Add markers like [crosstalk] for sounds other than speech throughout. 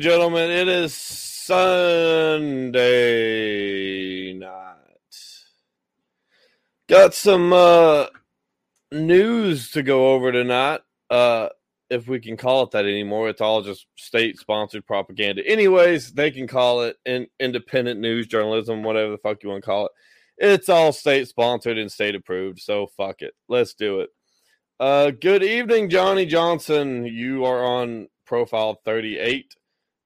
And gentlemen. It is Sunday night. Got some uh, news to go over tonight. Uh, if we can call it that anymore, it's all just state-sponsored propaganda. Anyways, they can call it in- independent news journalism, whatever the fuck you want to call it. It's all state-sponsored and state-approved, so fuck it. Let's do it. Uh, good evening, Johnny Johnson. You are on profile 38.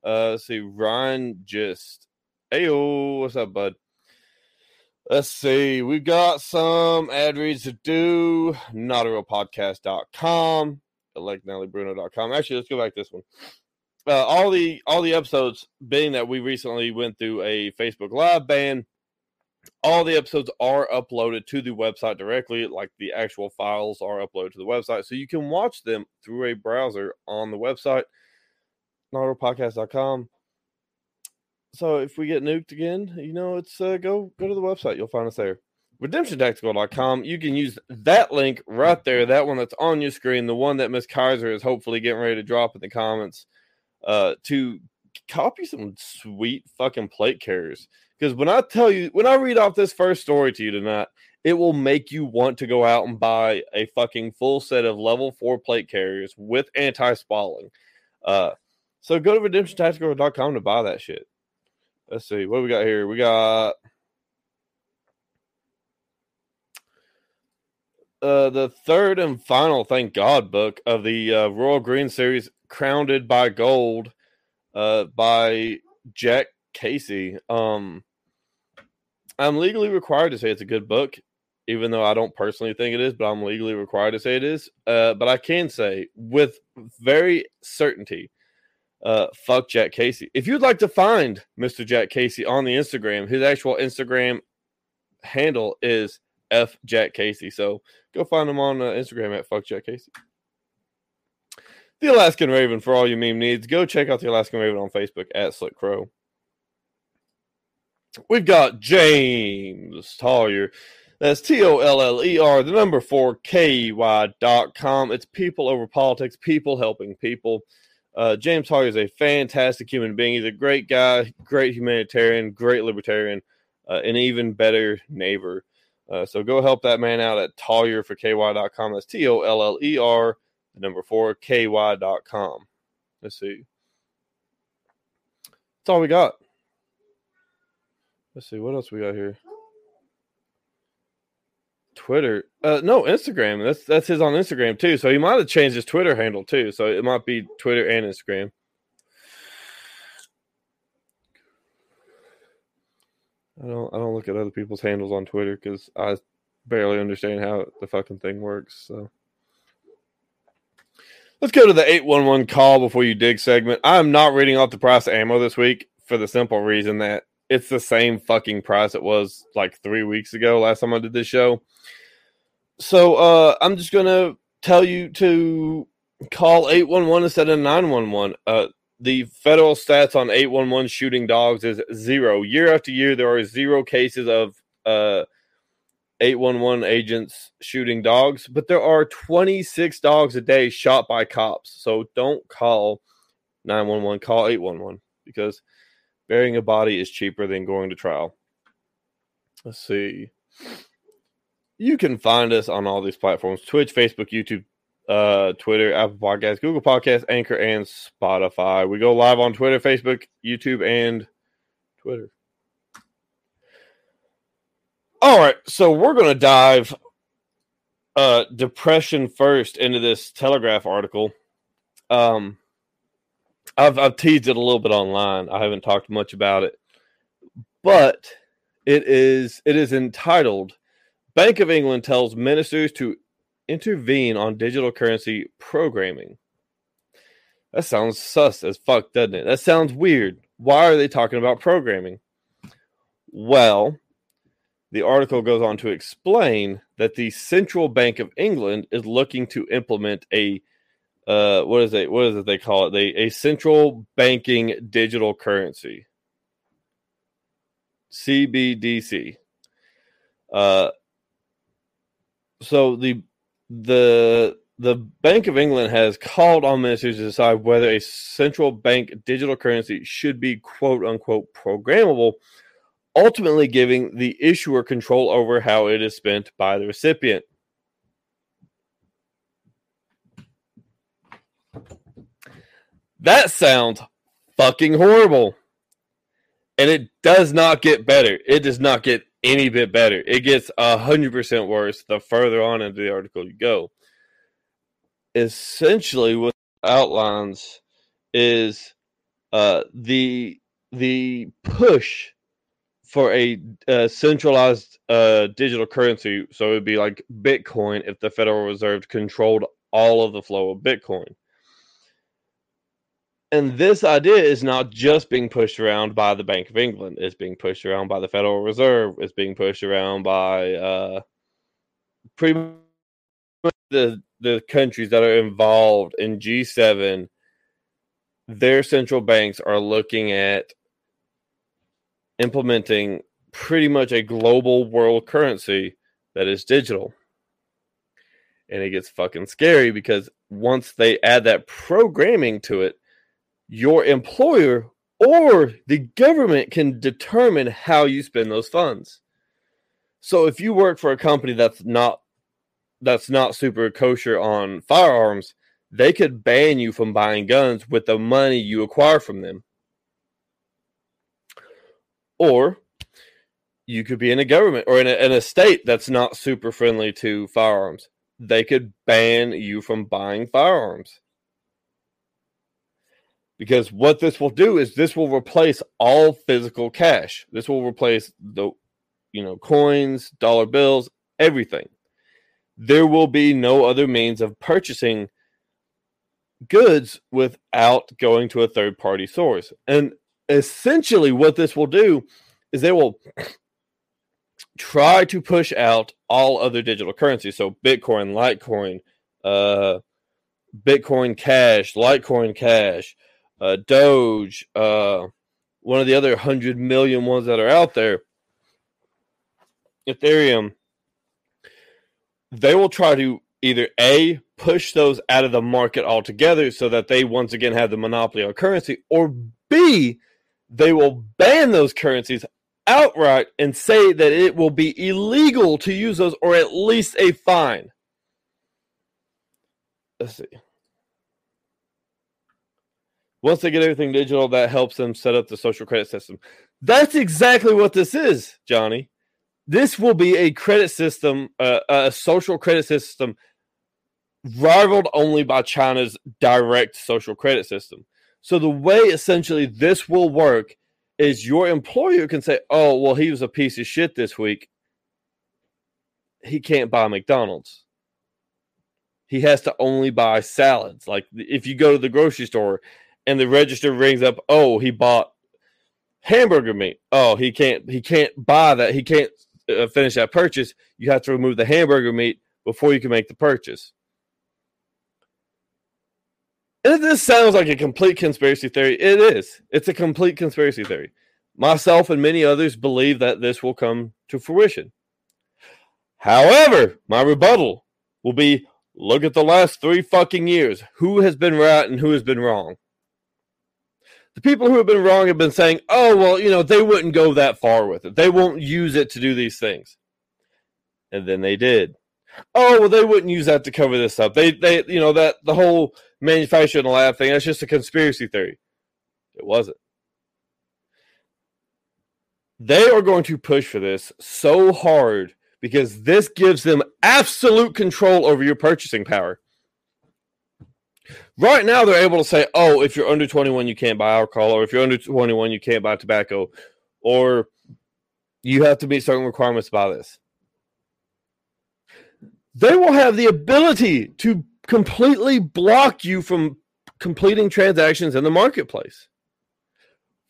Uh, let's see, Ryan just. Heyo, what's up, bud? Let's see, we got some ad reads to do. Not a real podcast.com, electnellybruno.com. Actually, let's go back to this one. Uh, all the all the episodes, being that we recently went through a Facebook Live ban, all the episodes are uploaded to the website directly like the actual files are uploaded to the website so you can watch them through a browser on the website nautopodcast.com so if we get nuked again you know it's uh, go go to the website. You'll find us there. Redemptiontactical.com you can use that link right there that one that's on your screen the one that miss kaiser is hopefully getting ready to drop in the comments uh to copy some sweet fucking plate carriers. Because when I tell you, when I read off this first story to you tonight, it will make you want to go out and buy a fucking full set of level four plate carriers with anti spalling. Uh, so go to redemptiontactical.com to buy that shit. Let's see what we got here. We got uh, the third and final, thank God, book of the uh, Royal Green series, Crowned by Gold, uh, by Jack Casey. Um, I'm legally required to say it's a good book, even though I don't personally think it is, but I'm legally required to say it is. Uh, but I can say with very certainty, uh, fuck Jack Casey. If you'd like to find Mr. Jack Casey on the Instagram, his actual Instagram handle is F Jack Casey. So go find him on uh, Instagram at fuck Jack Casey. The Alaskan Raven for all your meme needs. Go check out the Alaskan Raven on Facebook at Slick Crow. We've got James Toller. That's T O L L E R, the number four K Y dot com. It's people over politics, people helping people. Uh, James Toller is a fantastic human being. He's a great guy, great humanitarian, great libertarian, uh, an even better neighbor. Uh, so go help that man out at Toller for KY.com. That's T O L L E R, the number four KY.com. Let's see. That's all we got. Let's see what else we got here. Twitter, uh, no Instagram. That's that's his on Instagram too. So he might have changed his Twitter handle too. So it might be Twitter and Instagram. I don't I don't look at other people's handles on Twitter because I barely understand how the fucking thing works. So let's go to the eight one one call before you dig segment. I'm not reading off the price of ammo this week for the simple reason that it's the same fucking price it was like three weeks ago last time I did this show. So uh I'm just gonna tell you to call 811 instead of 911. Uh the federal stats on 811 shooting dogs is zero. Year after year, there are zero cases of uh 811 agents shooting dogs, but there are 26 dogs a day shot by cops. So don't call 911, call 811 because burying a body is cheaper than going to trial. Let's see. You can find us on all these platforms Twitch, Facebook, YouTube, uh, Twitter, Apple Podcasts, Google Podcasts, Anchor, and Spotify. We go live on Twitter, Facebook, YouTube, and Twitter. All right, so we're going to dive uh, depression first into this Telegraph article. Um, I've I've teased it a little bit online. I haven't talked much about it, but it is it is entitled Bank of England tells ministers to intervene on digital currency programming. That sounds sus as fuck, doesn't it? That sounds weird. Why are they talking about programming? Well, the article goes on to explain that the Central Bank of England is looking to implement a uh, what is it? What is it they call it? They a central banking digital currency, CBDC. Uh, so the the the Bank of England has called on ministers to decide whether a central bank digital currency should be quote unquote programmable, ultimately giving the issuer control over how it is spent by the recipient. That sounds fucking horrible. And it does not get better. It does not get any bit better. It gets a hundred percent worse the further on into the article you go. Essentially, what outlines is uh, the the push for a, a centralized uh, digital currency. So it would be like Bitcoin if the Federal Reserve controlled all of the flow of Bitcoin. And this idea is not just being pushed around by the Bank of England. It's being pushed around by the Federal Reserve. It's being pushed around by uh, pretty much the the countries that are involved in G7. Their central banks are looking at implementing pretty much a global world currency that is digital. And it gets fucking scary because once they add that programming to it, your employer or the government can determine how you spend those funds. So if you work for a company that's not that's not super kosher on firearms, they could ban you from buying guns with the money you acquire from them. Or you could be in a government or in a, in a state that's not super friendly to firearms. They could ban you from buying firearms because what this will do is this will replace all physical cash. This will replace the you know coins, dollar bills, everything. There will be no other means of purchasing goods without going to a third party source. And essentially what this will do is they will [clears throat] try to push out all other digital currencies. So Bitcoin, Litecoin, uh, Bitcoin Cash, Litecoin Cash, uh, Doge, uh, one of the other hundred million ones that are out there, Ethereum, they will try to either A, push those out of the market altogether so that they once again have the monopoly on currency, or B, they will ban those currencies outright and say that it will be illegal to use those or at least a fine. Let's see. Once they get everything digital, that helps them set up the social credit system. That's exactly what this is, Johnny. This will be a credit system, uh, a social credit system rivaled only by China's direct social credit system. So the way essentially this will work is your employer can say, "Oh, well, he was a piece of shit this week. He can't buy McDonald's. He has to only buy salads. Like if you go to the grocery store and the register rings up, oh, he bought hamburger meat. Oh, he can't he can't buy that. He can't uh, finish that purchase. You have to remove the hamburger meat before you can make the purchase. And this sounds like a complete conspiracy theory. It is. It's a complete conspiracy theory. Myself and many others believe that this will come to fruition. However, my rebuttal will be look at the last three fucking years. Who has been right and who has been wrong? The people who have been wrong have been saying, "Oh, well, you know, they wouldn't go that far with it. They won't use it to do these things." And then they did. Oh, well, they wouldn't use that to cover this up. They, they, you know, that the whole manufactured in the lab thing. That's just a conspiracy theory. It wasn't. They are going to push for this so hard because this gives them absolute control over your purchasing power. Right now, they're able to say, oh, if you're under 21, you can't buy alcohol, or if you're under 21, you can't buy tobacco, or you have to meet certain requirements by this. They will have the ability to completely block you from completing transactions in the marketplace.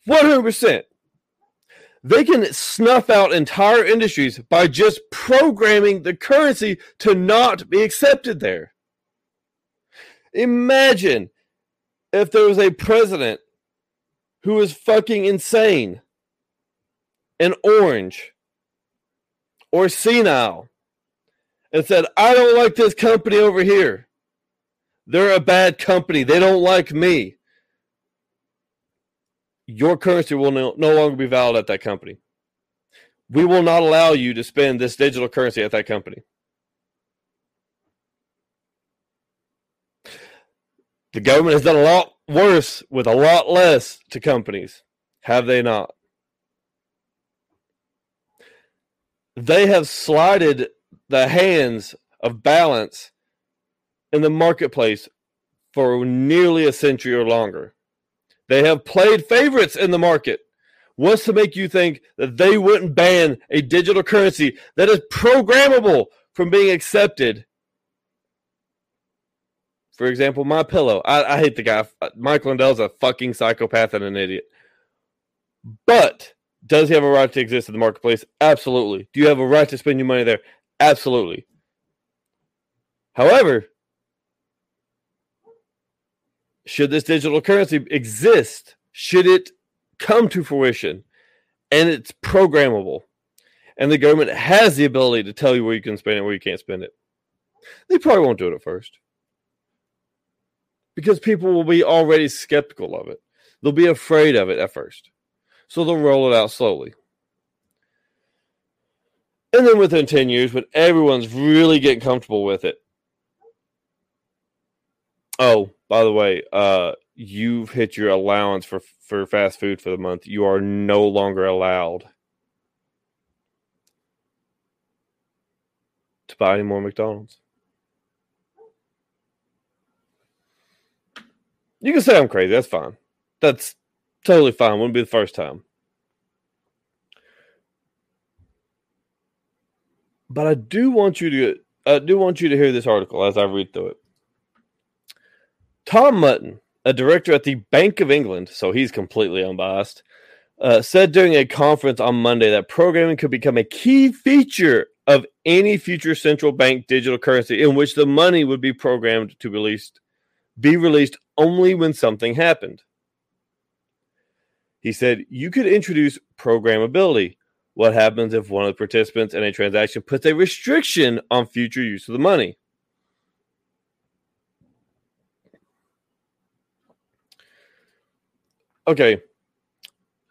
100%. They can snuff out entire industries by just programming the currency to not be accepted there. Imagine if there was a president who was fucking insane and orange or senile and said, I don't like this company over here. They're a bad company. They don't like me your currency will no, no longer be valid at that company. We will not allow you to spend this digital currency at that company. The government has done a lot worse with a lot less to companies, have they not? They have slided the hands of balance in the marketplace for nearly a century or longer. They have played favorites in the market. What's to make you think that they wouldn't ban a digital currency that is programmable from being accepted? For example, my pillow. I, I hate the guy. Mike Lindell's a fucking psychopath and an idiot. But does he have a right to exist in the marketplace? Absolutely. Do you have a right to spend your money there? Absolutely. However, should this digital currency exist, should it come to fruition, and it's programmable, and the government has the ability to tell you where you can spend it, where you can't spend it, they probably won't do it at first because people will be already skeptical of it. They'll be afraid of it at first. So they'll roll it out slowly. And then within 10 years, when everyone's really getting comfortable with it, oh, by the way, uh, you've hit your allowance for for fast food for the month. You are no longer allowed to buy any more McDonald's. You can say I'm crazy. That's fine. That's totally fine. Wouldn't be the first time. But I do want you to I do want you to hear this article as I read through it. Tom Mutton, a director at the Bank of England, so he's completely unbiased, uh, said during a conference on Monday that programming could become a key feature of any future central bank digital currency in which the money would be programmed to released, be released only when something happened. He said you could introduce programmability. What happens if one of the participants in a transaction puts a restriction on future use of the money? okay.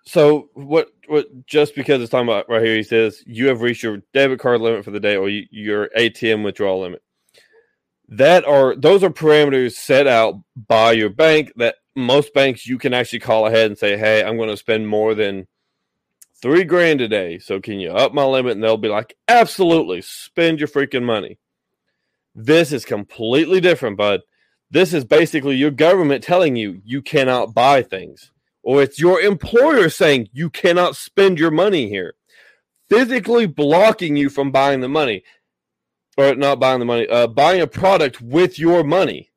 So what? What? Just because it's talking about right here, he says you have reached your debit card limit for the day or you, your ATM withdrawal limit. That are those are parameters set out by your bank that most banks you can actually call ahead and say, "Hey, I'm going to spend more than three grand a day, so can you up my limit?" And they'll be like, "Absolutely, spend your freaking money." This is completely different, bud. This is basically your government telling you you cannot buy things or it's your employer saying you cannot spend your money here, physically blocking you from buying the money, or not buying the money, uh, buying a product with your money.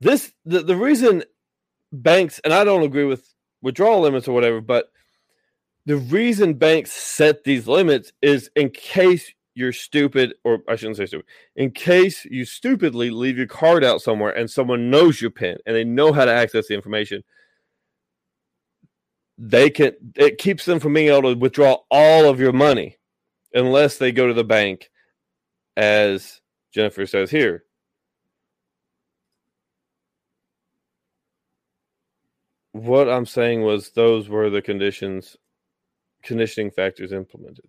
This the, the reason banks and I don't agree with withdrawal limits or whatever, but the reason banks set these limits is in case you're stupid, or I shouldn't say stupid, in case you stupidly leave your card out somewhere and someone knows your PIN and they know how to access the information, they can it keeps them from being able to withdraw all of your money unless they go to the bank, as Jennifer says here. what I'm saying was those were the conditions, conditioning factors implemented.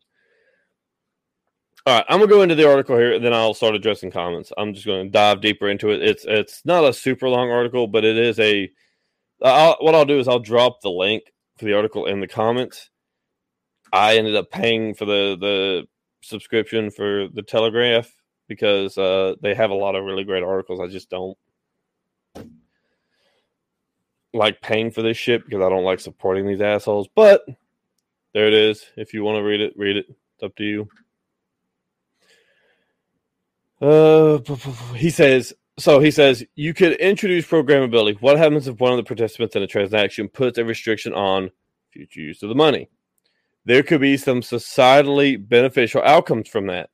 All right, I'm gonna go into the article here, and then I'll start addressing comments. I'm just to dive deeper into it. It's it's not a super long article, but it is a. I'll, what I'll do is I'll drop the link for the article in the comments. I ended up paying for the the subscription for the Telegraph because uh, they have a lot of really great articles. I just don't like paying for this shit because I don't like supporting these assholes. But there it is. If you want to read it, read it. It's up to you. Uh, [laughs] he says. So he says you could introduce programmability. What happens if one of the participants in a transaction puts a restriction on future use of the money? There could be some societally beneficial outcomes from that.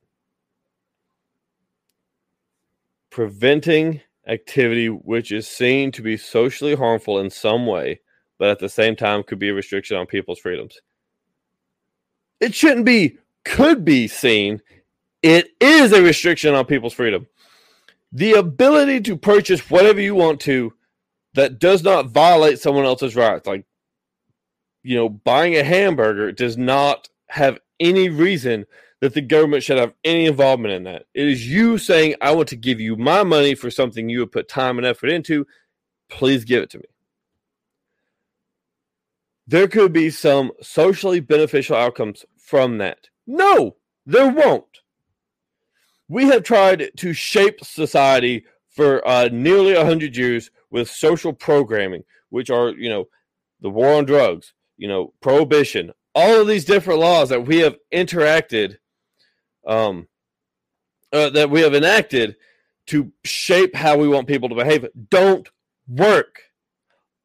Preventing activity which is seen to be socially harmful in some way, but at the same time could be a restriction on people's freedoms. It shouldn't be could be seen. It is a restriction on people's freedom. The ability to purchase whatever you want to that does not violate someone else's rights, like you know, buying a hamburger does not have any reason that the government should have any involvement in that. It is you saying, I want to give you my money for something you have put time and effort into. Please give it to me. There could be some socially beneficial outcomes from that. No, there won't. We have tried to shape society for uh, nearly 100 years with social programming, which are, you know, the war on drugs, you know, prohibition, all of these different laws that we have interacted um, uh, that we have enacted to shape how we want people to behave don't work.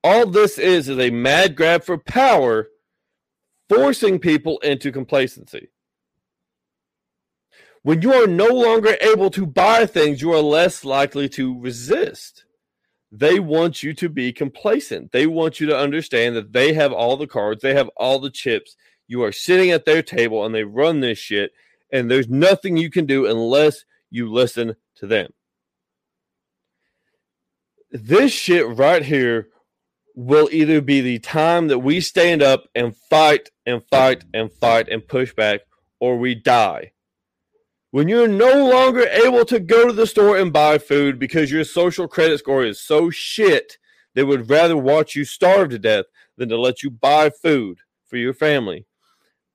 All this is is a mad grab for power, forcing people into complacency. When you are no longer able to buy things, you are less likely to resist. They want you to be complacent. They want you to understand that they have all the cards, they have all the chips. You are sitting at their table and they run this shit and there's nothing you can do unless you listen to them. This shit right here will either be the time that we stand up and fight and fight and fight and push back, or we die. When you're no longer able to go to the store and buy food because your social credit score is so shit, they would rather watch you starve to death than to let you buy food for your family.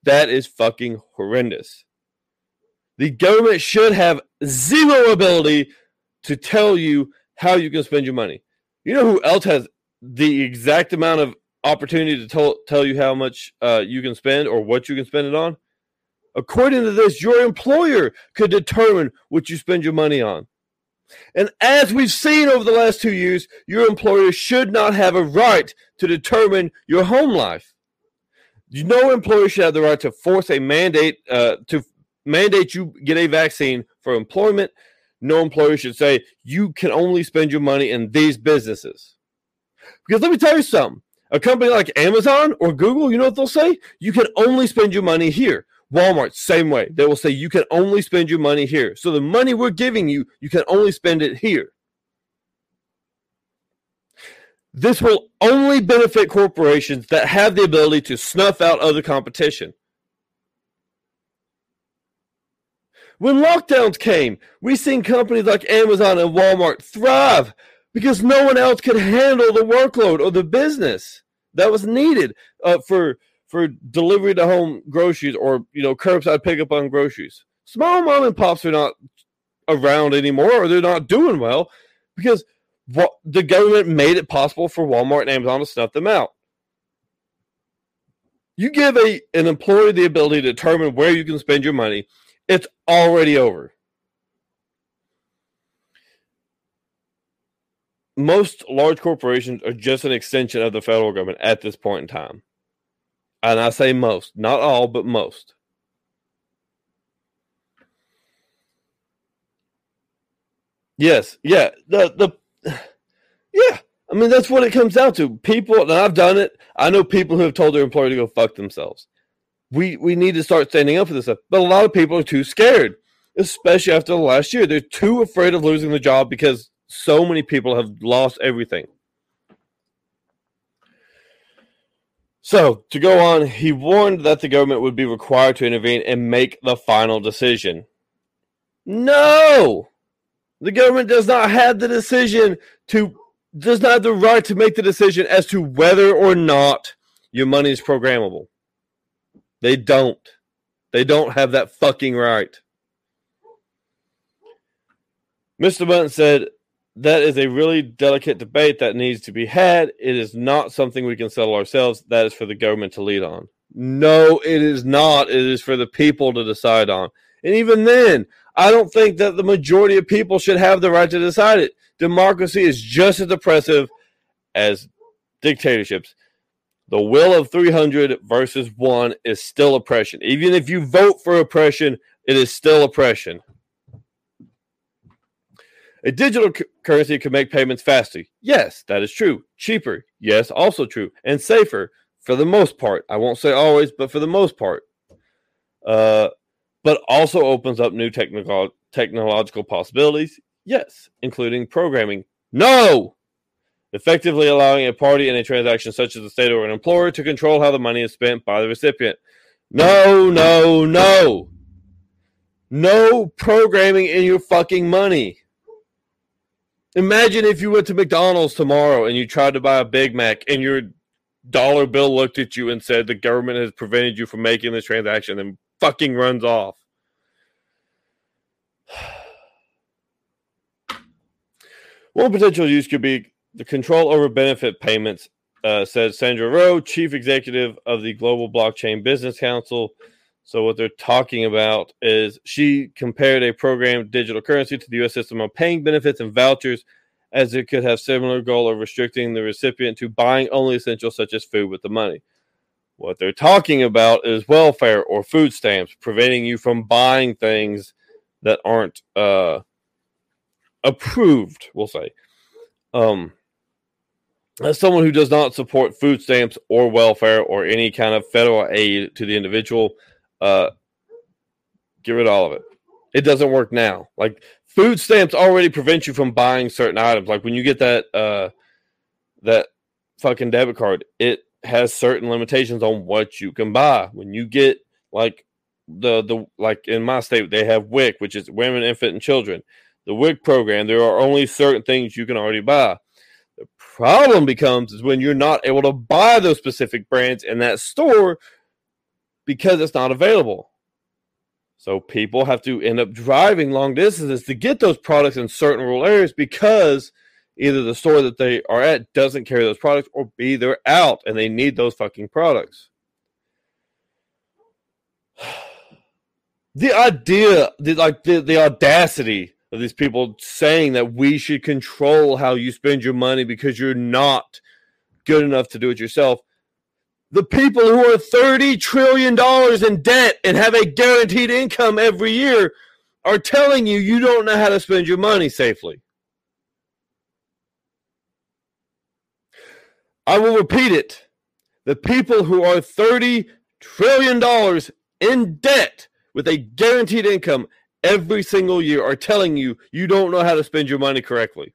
That is fucking horrendous. The government should have zero ability to tell you how you can spend your money. You know who else has the exact amount of opportunity to tell, tell you how much uh, you can spend or what you can spend it on? According to this, your employer could determine what you spend your money on. And as we've seen over the last two years, your employer should not have a right to determine your home life. No employer should have the right to force a mandate uh, to mandate you get a vaccine for employment. No employer should say you can only spend your money in these businesses. Because let me tell you something a company like Amazon or Google, you know what they'll say? You can only spend your money here. Walmart, same way. They will say you can only spend your money here. So the money we're giving you, you can only spend it here. This will only benefit corporations that have the ability to snuff out other competition. When lockdowns came, we seen companies like Amazon and Walmart thrive because no one else could handle the workload or the business that was needed uh, for for delivery to home groceries or you know curbside pickup on groceries. Small mom and pops are not around anymore, or they're not doing well because what the government made it possible for Walmart and Amazon to snuff them out. You give a an employee the ability to determine where you can spend your money it's already over. Most large corporations are just an extension of the federal government at this point in time. And I say most, not all, but most. Yes, yeah, the the [sighs] yeah. I mean, that's what it comes down to. People, and I've done it. I know people who have told their employer to go fuck themselves we we need to start standing up for this stuff. But a lot of people are too scared, especially after the last year. They're too afraid of losing the job because so many people have lost everything. So, to go on, he warned that the government would be required to intervene and make the final decision. No! The government does not have the decision to, does not have the right to make the decision as to whether or not your money is programmable. They don't. They don't have that fucking right. Mr. Bunn said, That is a really delicate debate that needs to be had. It is not something we can settle ourselves. That is for the government to lead on. No, it is not. It is for the people to decide on. And even then, I don't think that the majority of people should have the right to decide it. Democracy is just as oppressive as dictatorships. The will of 300 versus 1 is still oppression. Even if you vote for oppression, it is still oppression. A digital c- currency can make payments faster. Yes, that is true. Cheaper. Yes, also true. And safer for the most part. I won't say always, but for the most part. Uh, but also opens up new technical technological possibilities. Yes, including programming. No, effectively allowing a party in a transaction such as a state or an employer to control how the money is spent by the recipient. No, no, no. No programming in your fucking money. Imagine if you went to McDonald's tomorrow and you tried to buy a Big Mac and your dollar bill looked at you and said the government has prevented you from making this transaction and fucking runs off. [sighs] One potential use could be the control over benefit payments, uh, said Sandra Ro, chief executive of the Global Blockchain Business Council. So, what they're talking about is she compared a programmed digital currency to the U.S. system of paying benefits and vouchers, as it could have similar goal of restricting the recipient to buying only essentials such as food with the money. What they're talking about is welfare or food stamps, preventing you from buying things that aren't uh, approved. We'll say. Um, as someone who does not support food stamps or welfare or any kind of federal aid to the individual, uh, get rid of all of it. It doesn't work now. Like food stamps already prevent you from buying certain items. Like when you get that uh, that fucking debit card, it has certain limitations on what you can buy. When you get like the the like in my state, they have WIC, which is women, infant, and children. The WIC program, there are only certain things you can already buy. The problem becomes is when you're not able to buy those specific brands in that store because it's not available. So people have to end up driving long distances to get those products in certain rural areas because either the store that they are at doesn't carry those products or B they're out and they need those fucking products. [sighs] The idea, the like the, the audacity of these people saying that we should control how you spend your money because you're not good enough to do it yourself. The people who are $30 trillion in debt and have a guaranteed income every year are telling you you don't know how to spend your money safely. I will repeat it. The people who are $30 trillion in debt with a guaranteed income every single year are telling you you don't know how to spend your money correctly.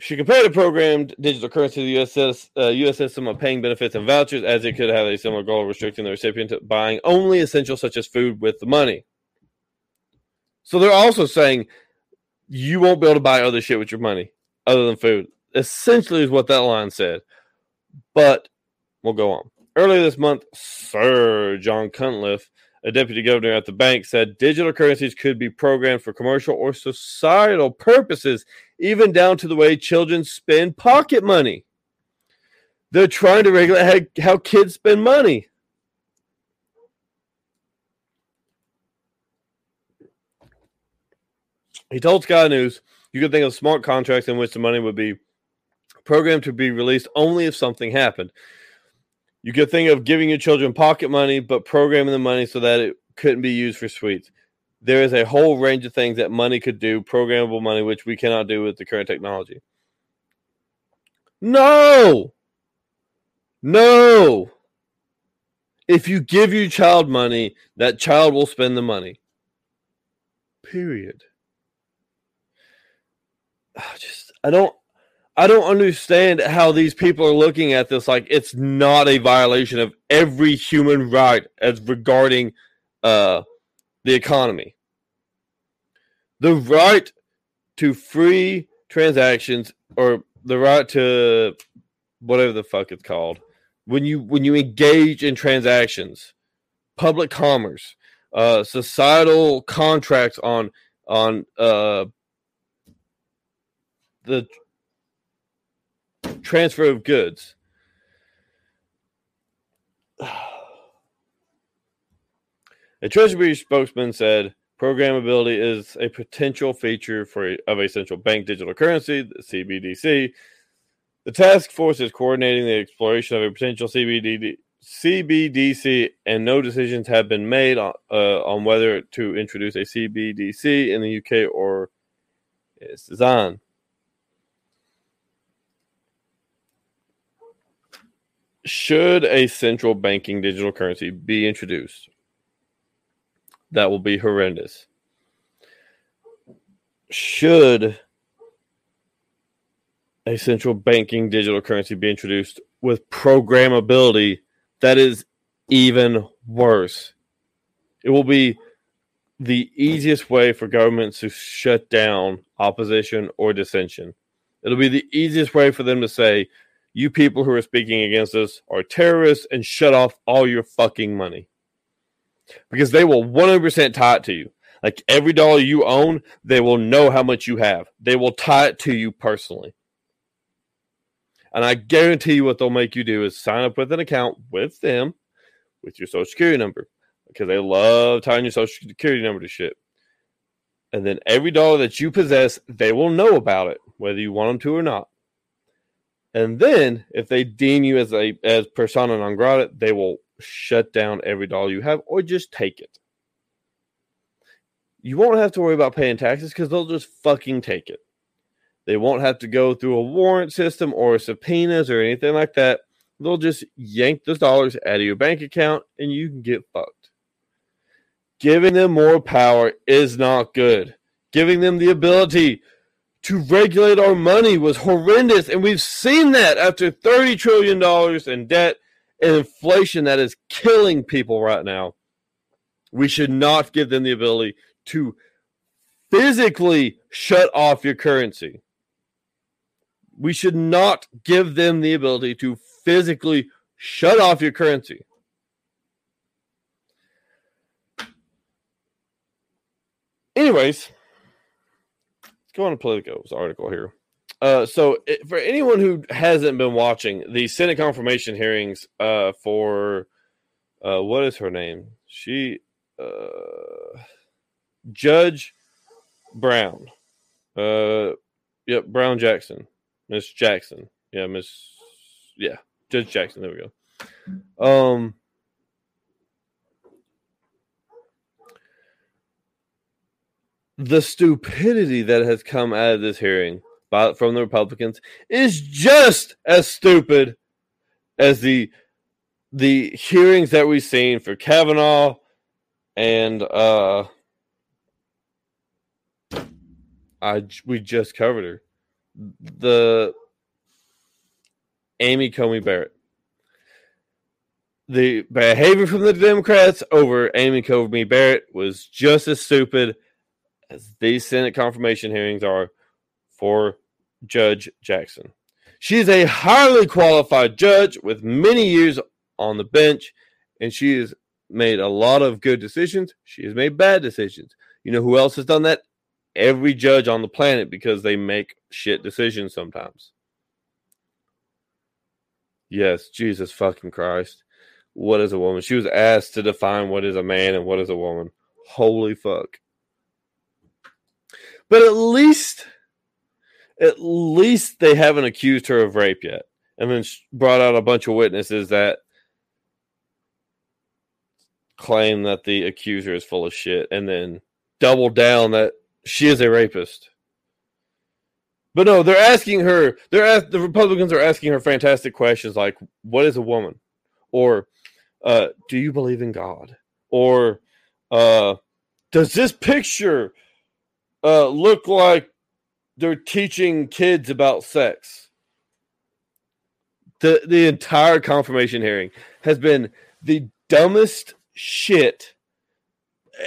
She compared the programmed digital currency to the US, uh, US system of paying benefits and vouchers as it could have a similar goal of restricting the recipient to buying only essentials such as food with the money. So they're also saying you won't be able to buy other shit with your money other than food. Essentially, is what that line said. But we'll go on. Earlier this month, Sir John Cunliffe, a deputy governor at the bank, said digital currencies could be programmed for commercial or societal purposes, even down to the way children spend pocket money. They're trying to regulate how, how kids spend money. He told Sky News, you could think of smart contracts in which the money would be programmed to be released only if something happened. You could think of giving your children pocket money, but programming the money so that it couldn't be used for sweets. There is a whole range of things that money could do, programmable money, which we cannot do with the current technology. No! No! If you give your child money, that child will spend the money. Period. [sighs] I just I don't I don't understand how these people are looking at this like it's not a violation of every human right as regarding uh, the economy. The right to free transactions or the right to whatever the fuck it's called when you when you engage in transactions public commerce uh societal contracts on on uh the transfer of goods. [sighs] A Treasury spokesman said programmability is a potential feature for a, of a central bank digital currency, the CBDC. The task force is coordinating the exploration of a potential CBDC, CBDC and no decisions have been made on, uh, on whether to introduce a CBDC in the UK or its should a central banking digital currency be introduced, that will be horrendous. Should a central banking digital currency be introduced with programmability, that is even worse. It will be the easiest way for governments to shut down opposition or dissension. It'll be the easiest way for them to say, you people who are speaking against us are terrorists and shut off all your fucking money. Because they will 100% tie it to you. Like every dollar you own, they will know how much you have. They will tie it to you personally. And I guarantee you what they'll make you do is sign up with an account with them with your social security number because they love tying your social security number to shit. And then every dollar that you possess, they will know about it, whether you want them to or not. And then if they deem you as a as persona non grata, they will shut down every dollar you have or just take it. You won't have to worry about paying taxes because they'll just fucking take it. They won't have to go through a warrant system or subpoenas or anything like that. They'll just yank those dollars out of your bank account and you can get fucked. Giving them more power is not good. Giving them the ability to regulate our money was horrendous. And we've seen that after $30 trillion in debt and inflation that is killing people right now. We should not give them the ability to physically shut off your currency. We should not give them the ability to physically shut off your currency. Anyways, on to Politico's article here. Uh, so, it, for anyone who hasn't been watching the Senate confirmation hearings uh, for uh, what is her name? She, uh, Judge Brown. Uh, yep, Brown Jackson, Miss Jackson. Yeah, Miss. Yeah, Judge Jackson. There we go. Um, the stupidity that has come out of this hearing by, from the Republicans is just as stupid as the the hearings that we've seen for Kavanaugh and uh I we just covered her. The Amy Coney Barrett. The behavior from the Democrats over Amy Coney Barrett was just as stupid as these Senate confirmation hearings are for Judge Jackson. She is a highly qualified judge with many years on the bench, and she has made a lot of good decisions. She has made bad decisions. You know who else has done that? Every judge on the planet because they make shit decisions sometimes. Yes, Jesus fucking Christ. What is a woman? She was asked to define what is a man and what is a woman. Holy fuck. But at least, at least they haven't accused her of rape yet, and then brought out a bunch of witnesses that claim that the accuser is full of shit, and then double down that she is a rapist. But no, they're asking her. They're ask, the Republicans are asking her fantastic questions like, "What is a woman?" or uh, "Do you believe in God?" or uh, "Does this picture uh, look like they're teaching kids about sex. The the entire confirmation hearing has been the dumbest shit.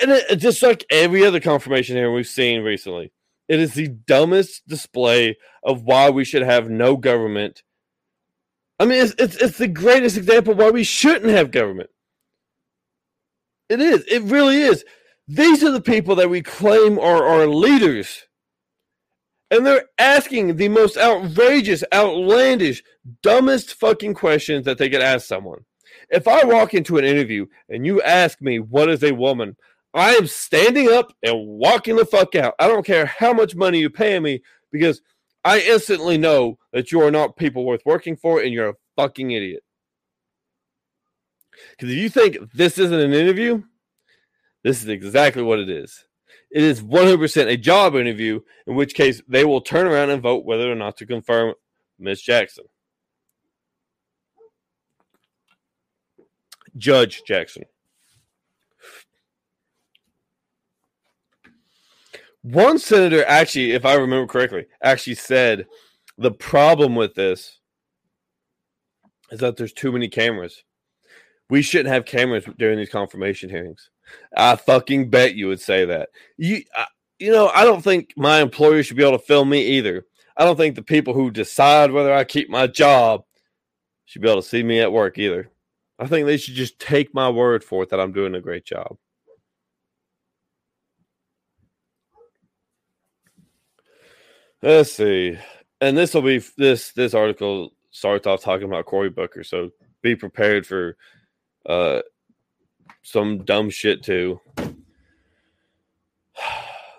And it, just like every other confirmation hearing we've seen recently, it is the dumbest display of why we should have no government. I mean, it's, it's, it's the greatest example why we shouldn't have government. It is. It really is. These are the people that we claim are our leaders. And they're asking the most outrageous, outlandish, dumbest fucking questions that they could ask someone. If I walk into an interview and you ask me, what is a woman? I am standing up and walking the fuck out. I don't care how much money you pay me because I instantly know that you are not people worth working for and you're a fucking idiot. Because if you think this isn't an interview, this is exactly what it is. It is 100% a job interview, in which case they will turn around and vote whether or not to confirm Miss Jackson. Judge Jackson. One senator actually, if I remember correctly, actually said the problem with this is that there's too many cameras. We shouldn't have cameras during these confirmation hearings. I fucking bet you would say that. You, I, you know, I don't think my employer should be able to film me either. I don't think the people who decide whether I keep my job should be able to see me at work either. I think they should just take my word for it that I'm doing a great job. Let's see. And this will be this this article starts off talking about Cory Booker, so be prepared for uh some dumb shit too. [sighs]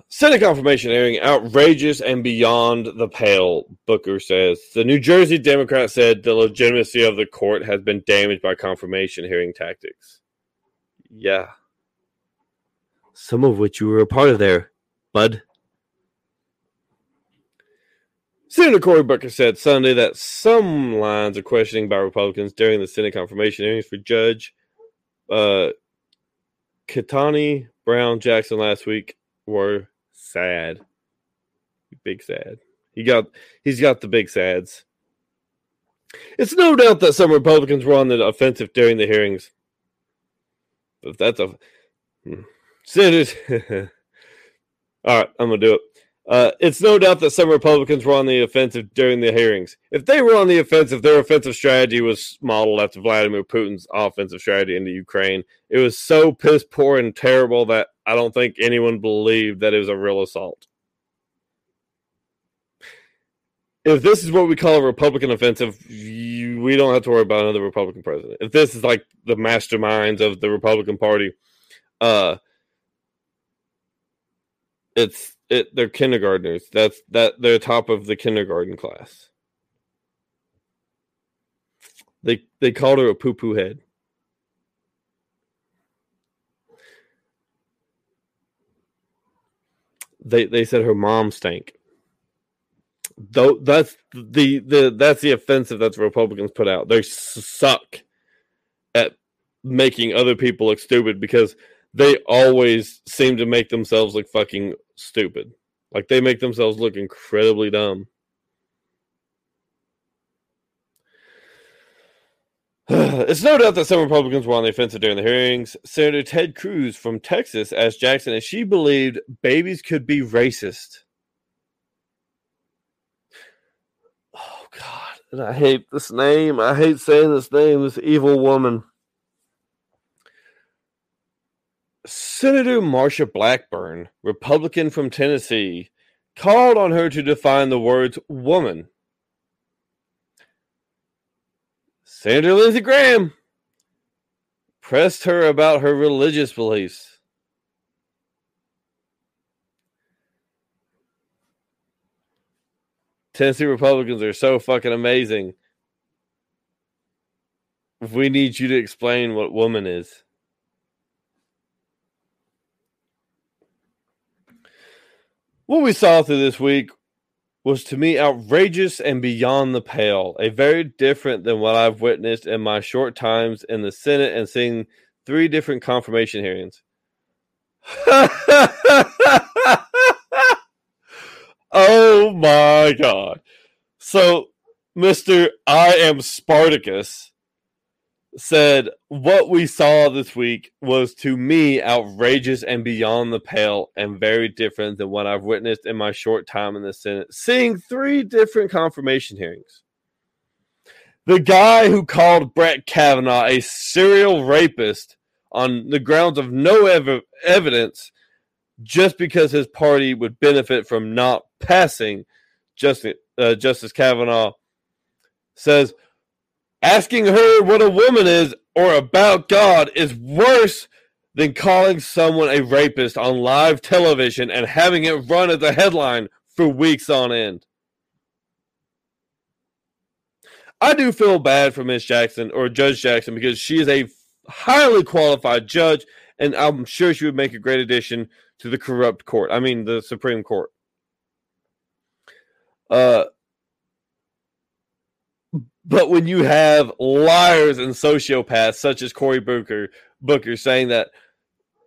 Senate confirmation hearing outrageous and beyond the pale, Booker says. The New Jersey Democrat said the legitimacy of the court has been damaged by confirmation hearing tactics. Yeah. Some of which you were a part of there, bud. Senator Cory Booker said Sunday that some lines of questioning by Republicans during the Senate confirmation hearings for Judge uh, Ketanji Brown Jackson last week were sad. Big sad. He got he's got the big sads. It's no doubt that some Republicans were on the offensive during the hearings. If that's a hmm. senators. [laughs] All right, I'm gonna do it. Uh, it's no doubt that some Republicans were on the offensive during the hearings. If they were on the offensive, their offensive strategy was modeled after Vladimir Putin's offensive strategy into Ukraine. It was so piss poor and terrible that I don't think anyone believed that it was a real assault. If this is what we call a Republican offensive, you, we don't have to worry about another Republican president. If this is like the masterminds of the Republican Party, uh, it's it they're kindergartners. That's that they're top of the kindergarten class. They they called her a poo poo head. They they said her mom stank. Though that's the the that's the offensive that the Republicans put out. They suck at making other people look stupid because they always seem to make themselves look fucking stupid. Like they make themselves look incredibly dumb. [sighs] it's no doubt that some Republicans were on the offensive during the hearings. Senator Ted Cruz from Texas asked Jackson if she believed babies could be racist. [sighs] Oh, God. And I hate this name. I hate saying this name, this evil woman. Senator Marsha Blackburn, Republican from Tennessee, called on her to define the words woman. Senator Lindsey Graham pressed her about her religious beliefs. Tennessee Republicans are so fucking amazing. We need you to explain what woman is. What we saw through this week was to me outrageous and beyond the pale, a very different than what I've witnessed in my short times in the Senate and seeing three different confirmation hearings. [laughs] oh my god. So, Mr. I am Spartacus said, What we saw this week was to me outrageous and beyond the pale and very different than what I've witnessed in my short time in the Senate, seeing three different confirmation hearings. The guy who called Brett Kavanaugh a serial rapist on the grounds of no ev- evidence just because his party would benefit from not passing Justice, uh, Justice Kavanaugh says asking her what a woman is or about God is worse than calling someone a rapist on live television and having it run as a headline for weeks on end. I do feel bad for Miss Jackson or Judge Jackson because she is a highly qualified judge, and I'm sure she would make a great addition to the corrupt court. I mean, the Supreme Court. Uh, but when you have liars and sociopaths such as Cory Booker, Booker saying that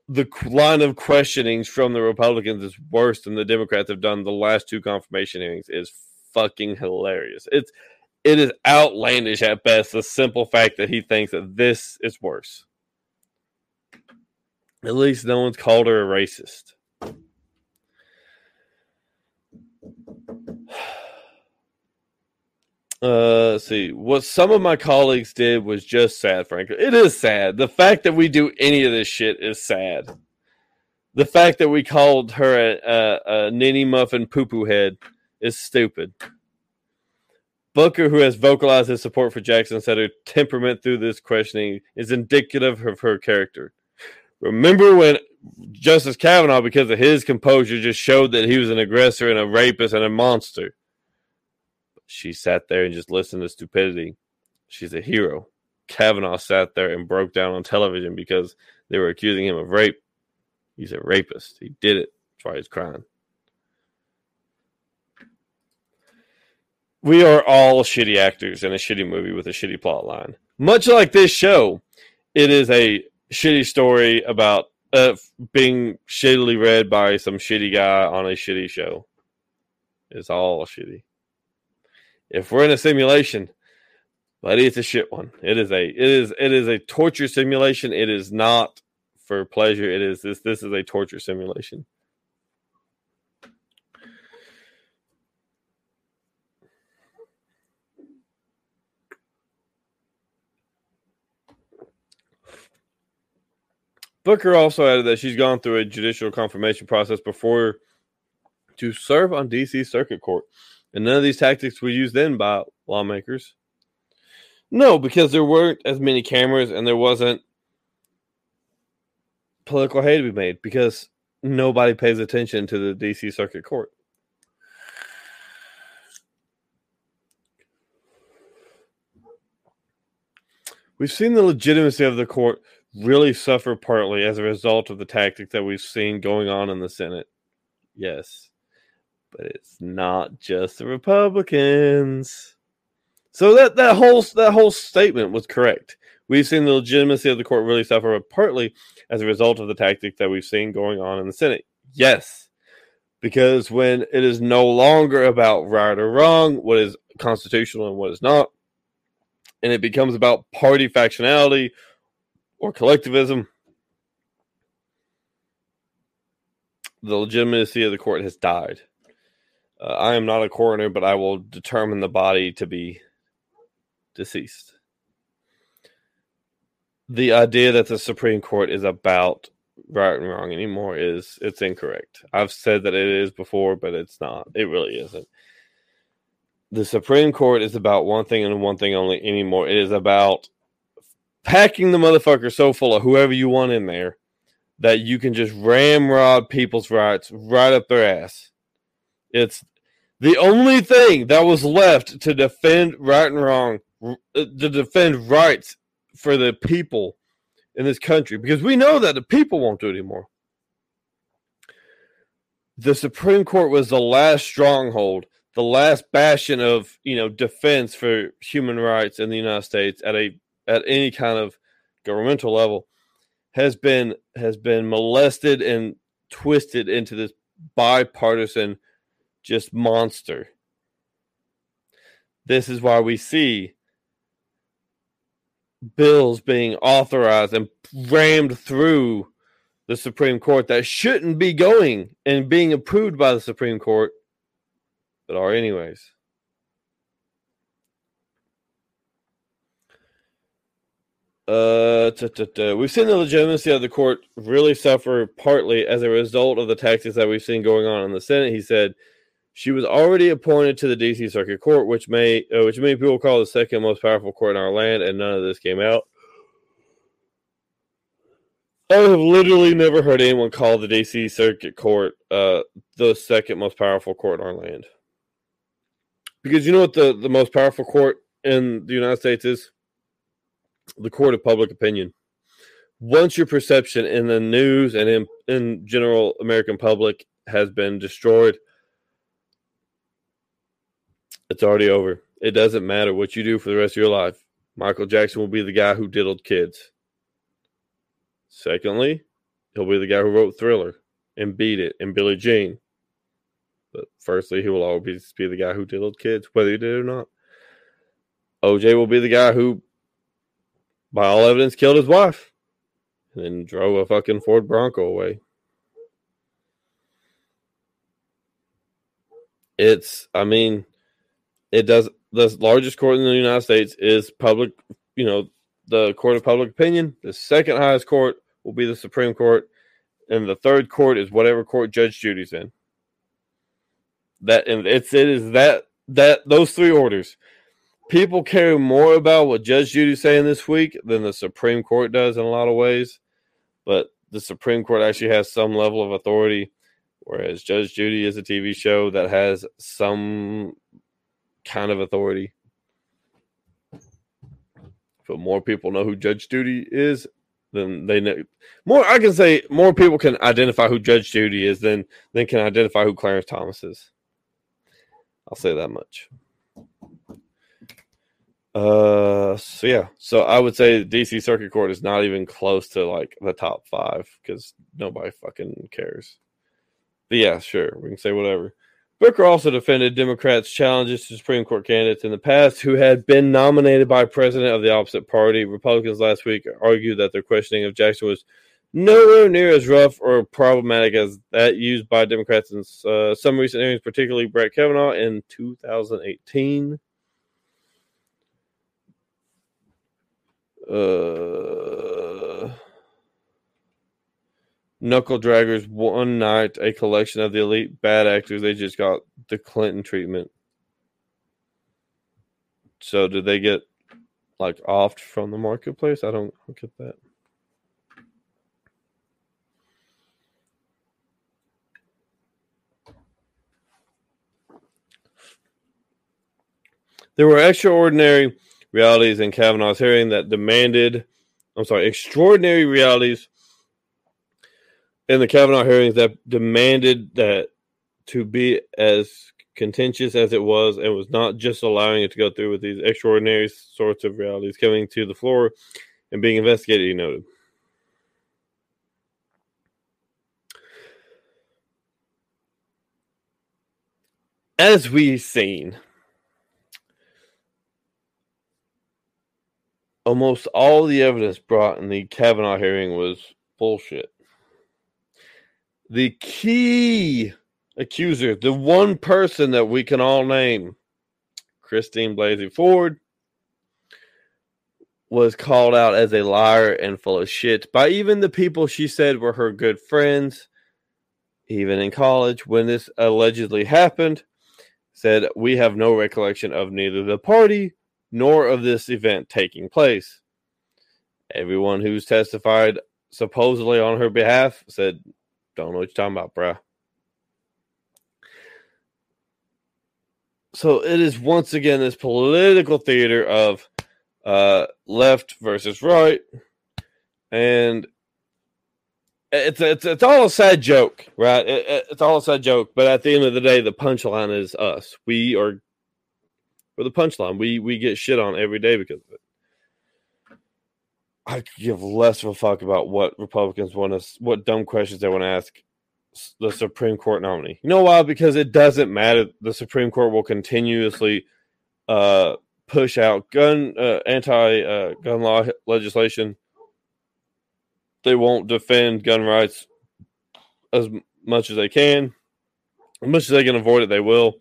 the line of questionings from the Republicans is worse than the Democrats have done the last two confirmation hearings is fucking hilarious. It's it is outlandish at best the simple fact that he thinks that this is worse. At least no one's called her a racist. Uh, let's see. What some of my colleagues did was just sad, frankly. It is sad. The fact that we do any of this shit is sad. The fact that we called her a, a, a ninny muffin poo poo head is stupid. Booker, who has vocalized his support for Jackson, said her temperament through this questioning is indicative of her character. Remember when Justice Kavanaugh, because of his composure, just showed that he was an aggressor and a rapist and a monster? She sat there and just listened to stupidity. She's a hero. Kavanaugh sat there and broke down on television because they were accusing him of rape. He's a rapist. He did it. That's why he's crying. We are all shitty actors in a shitty movie with a shitty plot line. Much like this show, it is a shitty story about uh, being shittily read by some shitty guy on a shitty show. It's all shitty if we're in a simulation, buddy, it's a shit one. It is a it is it is a torture simulation. It is not for pleasure. It is this this is a torture simulation. Booker also added that she's gone through a judicial confirmation process before to serve on DC Circuit Court. And none of these tactics were used then by lawmakers. No, because there weren't as many cameras and there wasn't political hay to be made because nobody pays attention to the DC Circuit Court. We've seen the legitimacy of the court really suffer partly as a result of the tactic that we've seen going on in the Senate. Yes but it's not just the Republicans. So that that whole that whole statement was correct. We've seen the legitimacy of the court really suffer partly as a result of the tactics that we've seen going on in the Senate. Yes, because when it is no longer about right or wrong, what is constitutional and what is not, and it becomes about party factionality or collectivism, the legitimacy of the court has died. Uh, I am not a coroner, but I will determine the body to be deceased. The idea that the Supreme Court is about right and wrong anymore is it's incorrect. I've said that it is before, but it's not. It really isn't. The Supreme Court is about one thing and one thing only anymore. It is about packing the motherfucker so full of whoever you want in there that you can just ramrod people's rights right up their ass it's the only thing that was left to defend right and wrong, uh, to defend rights for the people in this country, because we know that the people won't do it anymore. The Supreme Court was the last stronghold, the last bastion of you know defense for human rights in the United States at a at any kind of governmental level has been has been molested and twisted into this bipartisan just monster. This is why we see bills being authorized and rammed through the Supreme Court that shouldn't be going and being approved by the Supreme Court, but are anyways. Uh, we've seen the legitimacy of the court really suffer partly as a result of the tactics that we've seen going on in the Senate. He said she was already appointed to the D.C. Circuit Court, which may, uh, which many people call the second most powerful court in our land, and none of this came out. I have literally never heard anyone call the D.C. Circuit Court uh, the second most powerful court in our land. Because you know what the, the most powerful court in the United States is? the court of public opinion. Once your perception in the news and in, in general American public has been destroyed, it's already over. It doesn't matter what you do for the rest of your life. Michael Jackson will be the guy who diddled kids. Secondly, he'll be the guy who wrote Thriller and Beat It and Billie Jean. But firstly, he will always be the guy who diddled kids, whether he did or not. OJ will be the guy who by all evidence, killed his wife and then drove a fucking Ford Bronco away. It's, I mean, it does. The largest court in the United States is public, you know, the court of public opinion. The second highest court will be the Supreme Court. And the third court is whatever court Judge Judy's in. That and it's it is that that those three orders people care more about what Judge Judy's saying this week than the Supreme Court does in a lot of ways. But the Supreme Court actually has some level of authority, whereas Judge Judy is a TV show that has some kind of authority. But more people know who Judge Judy is than they know. More, I can say, more people can identify who Judge Judy is than than can identify who Clarence Thomas is. I'll say that much. Uh, so yeah, so I would say DC Circuit Court is not even close to like the top five because nobody fucking cares. But yeah, sure, we can say whatever. Booker also defended Democrats' challenges to Supreme Court candidates in the past who had been nominated by president of the opposite party. Republicans last week argued that their questioning of Jackson was nowhere near as rough or problematic as that used by Democrats in uh, some recent hearings, particularly Brett Kavanaugh in 2018. Uh, Knuckle Draggers one night, a collection of the elite bad actors. They just got the Clinton treatment. So did they get like offed from the marketplace? I don't get that. There were extraordinary realities in Kavanaugh's hearing that demanded, I'm sorry, extraordinary realities in the Kavanaugh hearings that demanded that to be as contentious as it was and was not just allowing it to go through with these extraordinary sorts of realities coming to the floor and being investigated, he noted. As we've seen, almost all the evidence brought in the Kavanaugh hearing was bullshit. The key accuser, the one person that we can all name, Christine Blasey Ford, was called out as a liar and full of shit by even the people she said were her good friends, even in college when this allegedly happened. Said, We have no recollection of neither the party nor of this event taking place. Everyone who's testified supposedly on her behalf said, Don't know what you're talking about, bruh. So it is once again this political theater of uh, left versus right. And it's, it's it's all a sad joke, right? It, it's all a sad joke. But at the end of the day, the punchline is us. We are for the punchline. We we get shit on every day because of it. I give less of a fuck about what Republicans want to, what dumb questions they want to ask the Supreme Court nominee. You know why? Because it doesn't matter. The Supreme Court will continuously uh, push out gun uh, anti uh, gun law legislation. They won't defend gun rights as much as they can. As much as they can avoid it, they will.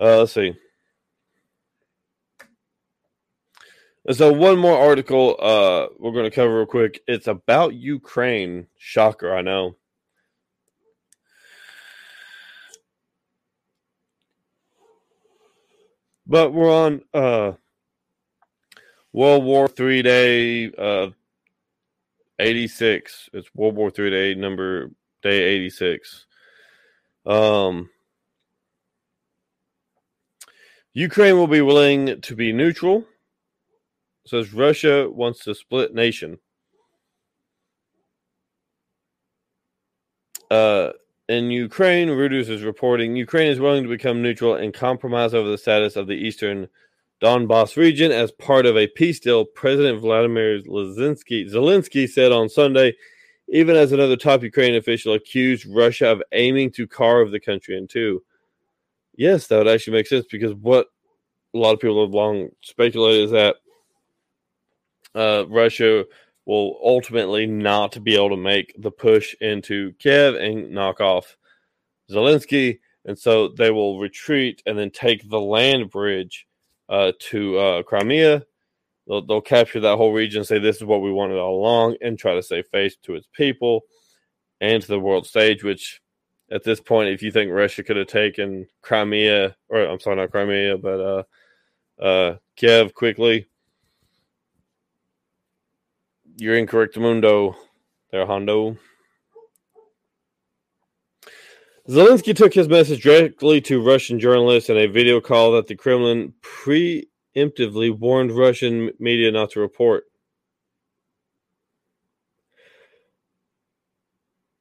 Uh, let's see. And so one more article uh, we're going to cover real quick. It's about Ukraine. Shocker, I know. But we're on uh, World War Three Day uh, eighty six. It's World War Three Day number day eighty six. Um, Ukraine will be willing to be neutral. Says Russia wants to split nation. Uh, in Ukraine, Reuters is reporting Ukraine is willing to become neutral and compromise over the status of the eastern Donbass region as part of a peace deal. President Vladimir Zelensky, Zelensky said on Sunday, even as another top Ukrainian official accused Russia of aiming to carve the country in two. Yes, that would actually make sense because what a lot of people have long speculated is that uh, Russia will ultimately not be able to make the push into Kiev and knock off Zelensky. And so they will retreat and then take the land bridge uh, to uh, Crimea. They'll, they'll, capture that whole region, say this is what we wanted all along, and try to save face to its people and to the world stage. Which, at this point, if you think Russia could have taken Crimea, or I'm sorry, not Crimea, but uh, uh, Kiev quickly, you're incorrect, Mundo. There, Hondo. Zelensky took his message directly to Russian journalists in a video call that the Kremlin preemptively warned Russian media not to report.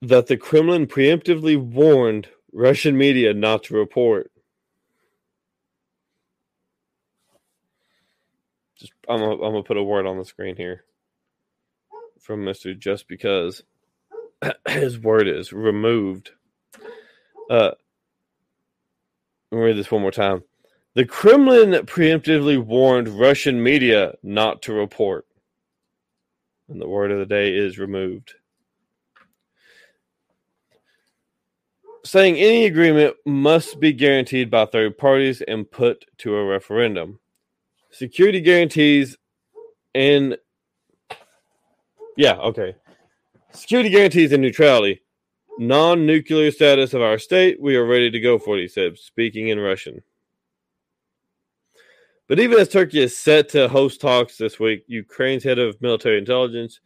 That the Kremlin preemptively warned Russian media not to report. Just, I'm gonna, I'm gonna put a word on the screen here from Mr. Just Because [clears throat] his word is removed. Uh, let me read this one more time. The Kremlin preemptively warned Russian media not to report. And the word of the day is removed. Saying any agreement must be guaranteed by third parties and put to a referendum. Security guarantees and yeah, okay. Security guarantees and neutrality. Non nuclear status of our state, we are ready to go for it, he said, speaking in Russian. But even as Turkey is set to host talks this week, Ukraine's head of military intelligence,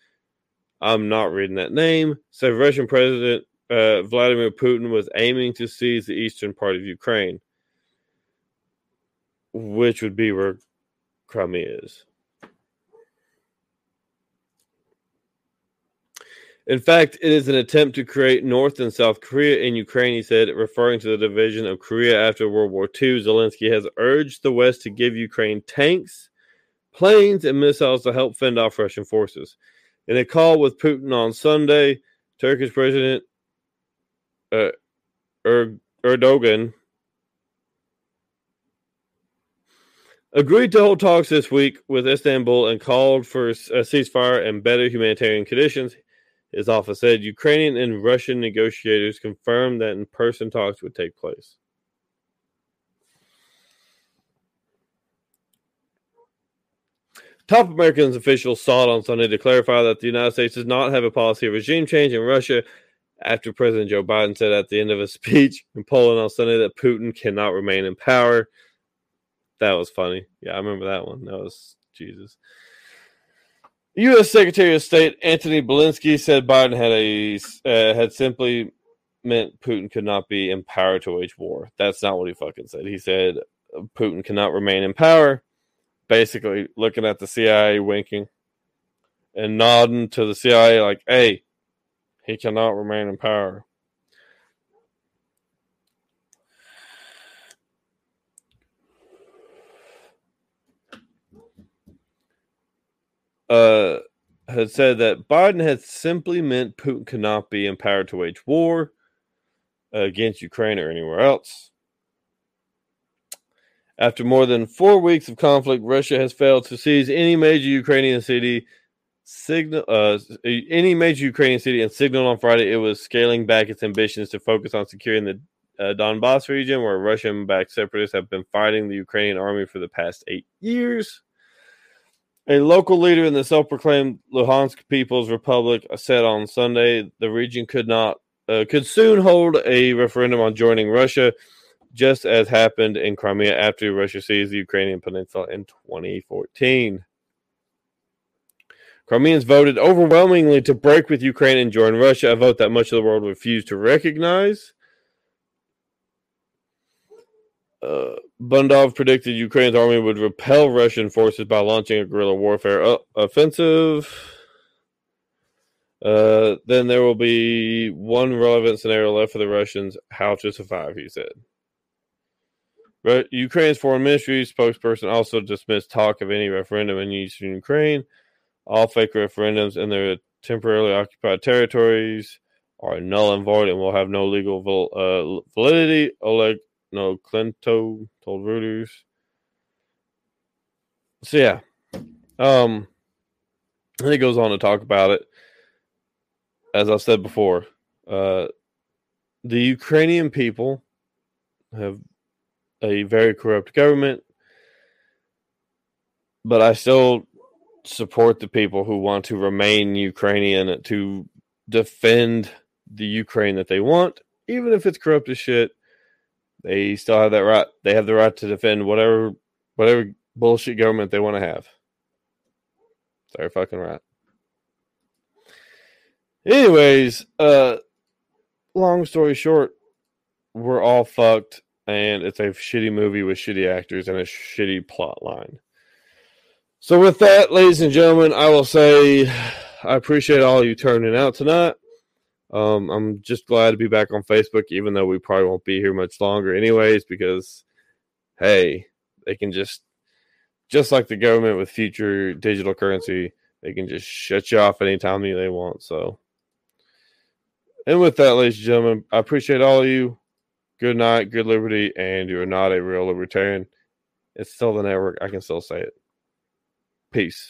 I'm not reading that name, said Russian President uh, Vladimir Putin was aiming to seize the eastern part of Ukraine, which would be where Crimea is. In fact, it is an attempt to create North and South Korea in Ukraine, he said, referring to the division of Korea after World War II. Zelensky has urged the West to give Ukraine tanks, planes, and missiles to help fend off Russian forces. In a call with Putin on Sunday, Turkish President uh, Erdogan agreed to hold talks this week with Istanbul and called for a ceasefire and better humanitarian conditions. His office said Ukrainian and Russian negotiators confirmed that in person talks would take place. Top American officials sought on Sunday to clarify that the United States does not have a policy of regime change in Russia after President Joe Biden said at the end of a [laughs] speech in Poland on Sunday that Putin cannot remain in power. That was funny. Yeah, I remember that one. That was Jesus. U.S. Secretary of State Antony Blinken said Biden had a uh, had simply meant Putin could not be empowered to wage war. That's not what he fucking said. He said Putin cannot remain in power. Basically, looking at the CIA winking and nodding to the CIA like, "Hey, he cannot remain in power." Uh, had said that Biden had simply meant Putin could not be empowered to wage war against Ukraine or anywhere else. After more than four weeks of conflict, Russia has failed to seize any major Ukrainian city. Signal uh, any major Ukrainian city and signaled on Friday it was scaling back its ambitions to focus on securing the uh, Donbass region, where Russian-backed separatists have been fighting the Ukrainian army for the past eight years. A local leader in the self-proclaimed Luhansk People's Republic said on Sunday the region could not uh, could soon hold a referendum on joining Russia, just as happened in Crimea after Russia seized the Ukrainian peninsula in 2014. Crimeans voted overwhelmingly to break with Ukraine and join Russia, a vote that much of the world refused to recognize. Uh, Budanov predicted Ukraine's army would repel Russian forces by launching a guerrilla warfare offensive. Uh, then there will be one relevant scenario left for the Russians how to survive, he said. But Ukraine's foreign ministry spokesperson also dismissed talk of any referendum in eastern Ukraine. All fake referendums in their temporarily occupied territories are null and void and will have no legal uh, validity. Oleg Nikolenko told Reuters. So yeah, um, and he goes on to talk about it. As I've said before, uh, the Ukrainian people have a very corrupt government, but I still support the people who want to remain Ukrainian to defend the Ukraine that they want, even if it's corrupt as shit. They still have that right. They have the right to defend whatever whatever bullshit government they want to have. Sorry, fucking right. Anyways, uh long story short, we're all fucked and it's a shitty movie with shitty actors and a shitty plot line. So with that, ladies and gentlemen, I will say [sighs] I appreciate all you turning out tonight. Um, I'm just glad to be back on Facebook, even though we probably won't be here much longer, anyways, because hey, they can just, just like the government with future digital currency, they can just shut you off anytime they want. So, and with that, ladies and gentlemen, I appreciate all of you. Good night, good liberty, and you're not a real libertarian. It's still the network. I can still say it. Peace.